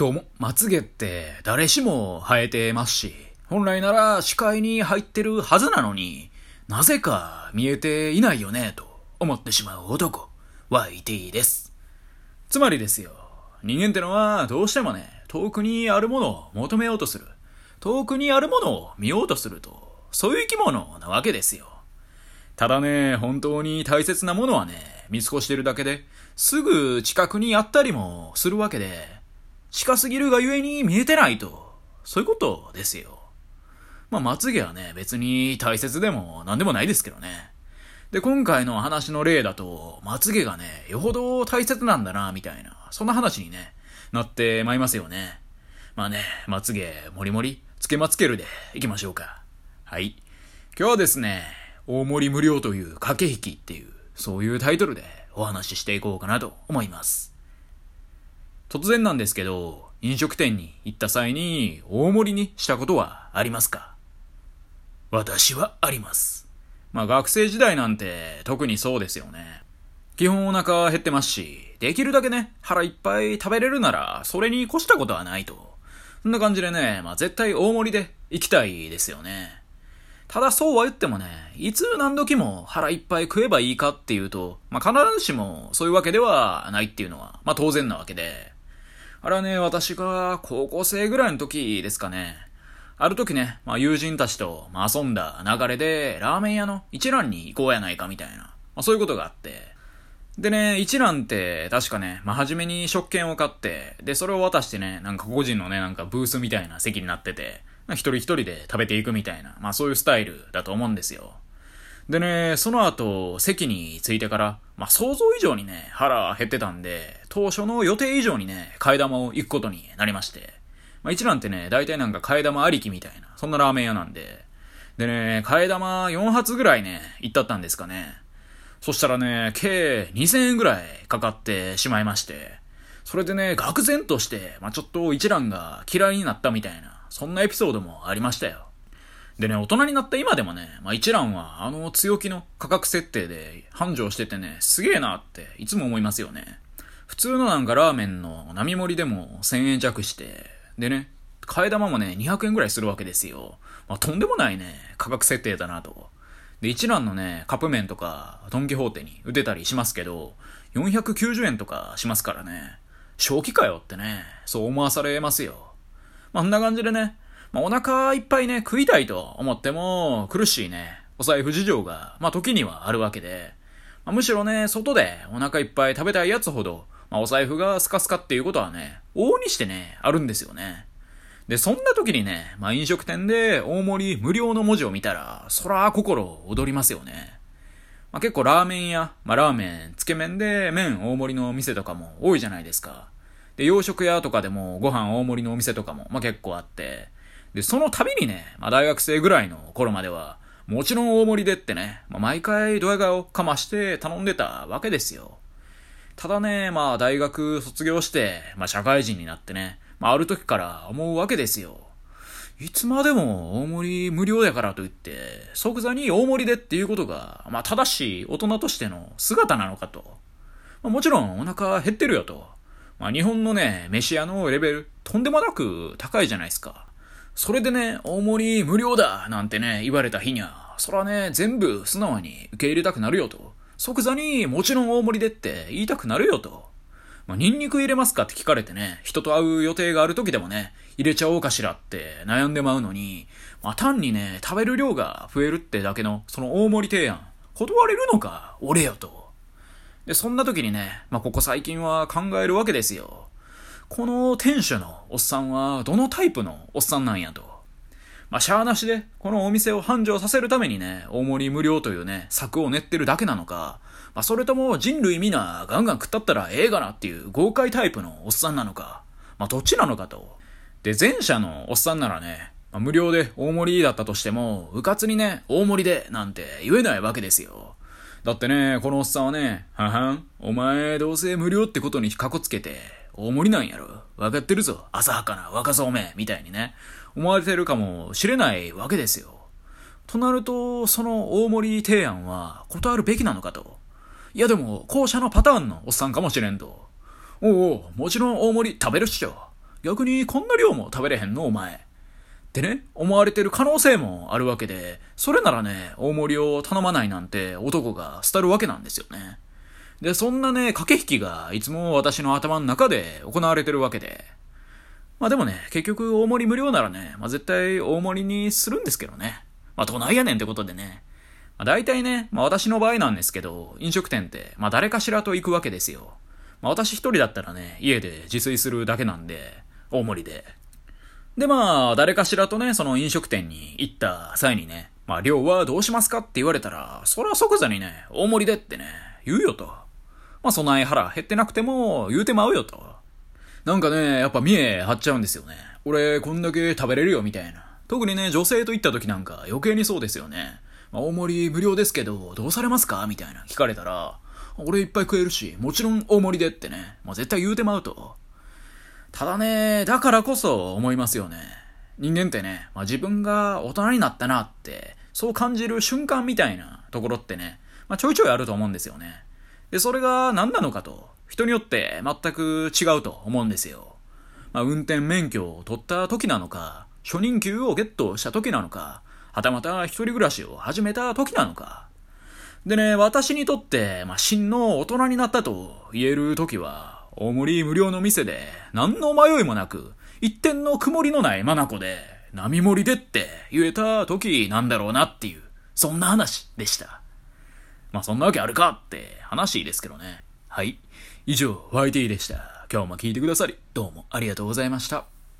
どうも、まつげって誰しも生えてますし、本来なら視界に入ってるはずなのに、なぜか見えていないよね、と思ってしまう男、YT です。つまりですよ、人間ってのはどうしてもね、遠くにあるものを求めようとする。遠くにあるものを見ようとすると、そういう生き物なわけですよ。ただね、本当に大切なものはね、見過ごしてるだけで、すぐ近くにあったりもするわけで、近すぎるがゆえに見えてないと、そういうことですよ。まあ、まつげはね、別に大切でも何でもないですけどね。で、今回の話の例だと、まつげがね、よほど大切なんだな、みたいな、そんな話にね、なってまいりますよね。まあね、まつげ、もりもり、つけまつけるで、いきましょうか。はい。今日はですね、大盛り無料という駆け引きっていう、そういうタイトルでお話ししていこうかなと思います。突然なんですけど、飲食店に行った際に大盛りにしたことはありますか？私はあります。まあ学生時代なんて特にそうですよね。基本お腹減ってますし、できるだけね、腹いっぱい食べれるなら、それに越したことはないと。そんな感じでね、まあ絶対大盛りで行きたいですよね。ただそうは言ってもね、いつ何時も腹いっぱい食えばいいかっていうと、まあ、必ずしもそういうわけではないっていうのは、まあ、当然なわけで。あれはね、私が高校生ぐらいの時ですかね。ある時ね、まあ、友人たちと、ま遊んだ流れで、ラーメン屋の一蘭に行こうやないかみたいな、まあ、そういうことがあって。でね、一蘭って確かね、まあ、初めに食券を買って、で、それを渡してね、なんか個人のね、なんかブースみたいな席になってて、まあ一人一人で食べていくみたいな、まあそういうスタイルだと思うんですよ。でね、その後、席に着いてから、まあ想像以上にね、腹減ってたんで、当初の予定以上にね、替え玉を行くことになりまして。まあ一蘭ってね、大体なんか替え玉ありきみたいな、そんなラーメン屋なんで。でね、替え玉4発ぐらいね、行ったったんですかね。そしたらね、計2000円ぐらいかかってしまいまして。それでね、愕然として、まあちょっと一蘭が嫌いになったみたいな、そんなエピソードもありましたよ。でね、大人になった今でもね、まあ一蘭はあの強気の価格設定で繁盛しててね、すげえなっていつも思いますよね。普通のなんかラーメンの並盛りでも1000円弱して、でね、替え玉もね、200円ぐらいするわけですよ。まあとんでもないね、価格設定だなと。で、一蘭のね、カップ麺とか、ドンキホーテに売ってたりしますけど、490円とかしますからね。正気かよってね、そう思わされますよ。まあ、こんな感じでね、まあ、お腹いっぱいね、食いたいと思っても、苦しいね、お財布事情が、まあ、時にはあるわけで、まあ、むしろね、外でお腹いっぱい食べたいやつほど、まあ、お財布がスカスカっていうことはね、往々にしてね、あるんですよね。で、そんな時にね、まあ、飲食店で大盛り無料の文字を見たら、そら心躍りますよね。まあ、結構ラーメン屋、まあ、ラーメン、つけ麺で麺大盛りの店とかも多いじゃないですか。で、洋食屋とかでもご飯大盛りのお店とかも、まあ、結構あって、で、その度にね、まあ、大学生ぐらいの頃までは、もちろん大盛りでってね、まあ、毎回ドヤ顔かまして頼んでたわけですよ。ただね、まあ大学卒業して、まあ社会人になってね、まあある時から思うわけですよ。いつまでも大盛り無料やからといって、即座に大盛りでっていうことが、まあ正しい大人としての姿なのかと。まあ、もちろんお腹減ってるよと。まあ、日本のね、飯屋のレベル、とんでもなく高いじゃないですか。それでね、大盛り無料だなんてね、言われた日には、そらね、全部素直に受け入れたくなるよと。即座にもちろん大盛りでって言いたくなるよと。まあ、ニンニク入れますかって聞かれてね、人と会う予定がある時でもね、入れちゃおうかしらって悩んでまうのに、まあ、単にね、食べる量が増えるってだけの、その大盛り提案、断れるのか、俺よと。で、そんな時にね、まあ、ここ最近は考えるわけですよ。この店主のおっさんはどのタイプのおっさんなんやと。まあ、しゃーなしで、このお店を繁盛させるためにね、大盛り無料というね、策を練ってるだけなのか、まあ、それとも人類皆ガンガン食ったったらええがなっていう豪快タイプのおっさんなのか、まあ、どっちなのかと。で、前者のおっさんならね、まあ、無料で大盛りだったとしても、うかつにね、大盛りでなんて言えないわけですよ。だってね、このおっさんはね、ははん、お前どうせ無料ってことにかこつけて、大盛りなんやろ分かってるぞ、浅はかな若そうめ、みたいにね、思われてるかもしれないわけですよ。となると、その大盛り提案は断るべきなのかと。いやでも、後者のパターンのおっさんかもしれんと。おうおう、もちろん大盛り食べるっしょ。逆にこんな量も食べれへんのお前。ってね、思われてる可能性もあるわけで、それならね、大盛りを頼まないなんて男が廃るわけなんですよね。で、そんなね、駆け引きがいつも私の頭の中で行われてるわけで。まあでもね、結局大盛り無料ならね、まあ絶対大盛りにするんですけどね。まあどないやねんってことでね。まあ大体ね、まあ私の場合なんですけど、飲食店って、まあ誰かしらと行くわけですよ。まあ私一人だったらね、家で自炊するだけなんで、大盛りで。で、まあ、誰かしらとね、その飲食店に行った際にね、まあ、量はどうしますか？って言われたら、それは即座にね、大盛りでってね、言うよと。まあ、そない腹減ってなくても、言うてまうよと。なんかね、やっぱ見え張っちゃうんですよね。俺、こんだけ食べれるよ、みたいな。特にね、女性と行った時なんか余計にそうですよね。まあ、大盛り無料ですけど、どうされますかみたいな聞かれたら、俺いっぱい食えるし、もちろん大盛りでってね、まあ、絶対言うてまうと。ただね、だからこそ思いますよね。人間ってね、まあ、自分が大人になったなって、そう感じる瞬間みたいなところってね、まあ、ちょいちょいあると思うんですよね。で、それが何なのかと、人によって全く違うと思うんですよ。まあ、運転免許を取った時なのか、初任給をゲットした時なのか、はたまた一人暮らしを始めた時なのか。でね、私にとって、まあ、真の大人になったと言える時は、大盛り無料の店で、何の迷いもなく、一点の曇りのない眼で、波盛りでって言えた時なんだろうなっていう、そんな話でした。まあそんなわけあるかって話ですけどね。はい。以上、YT でした。今日も聞いてくださり、どうもありがとうございました。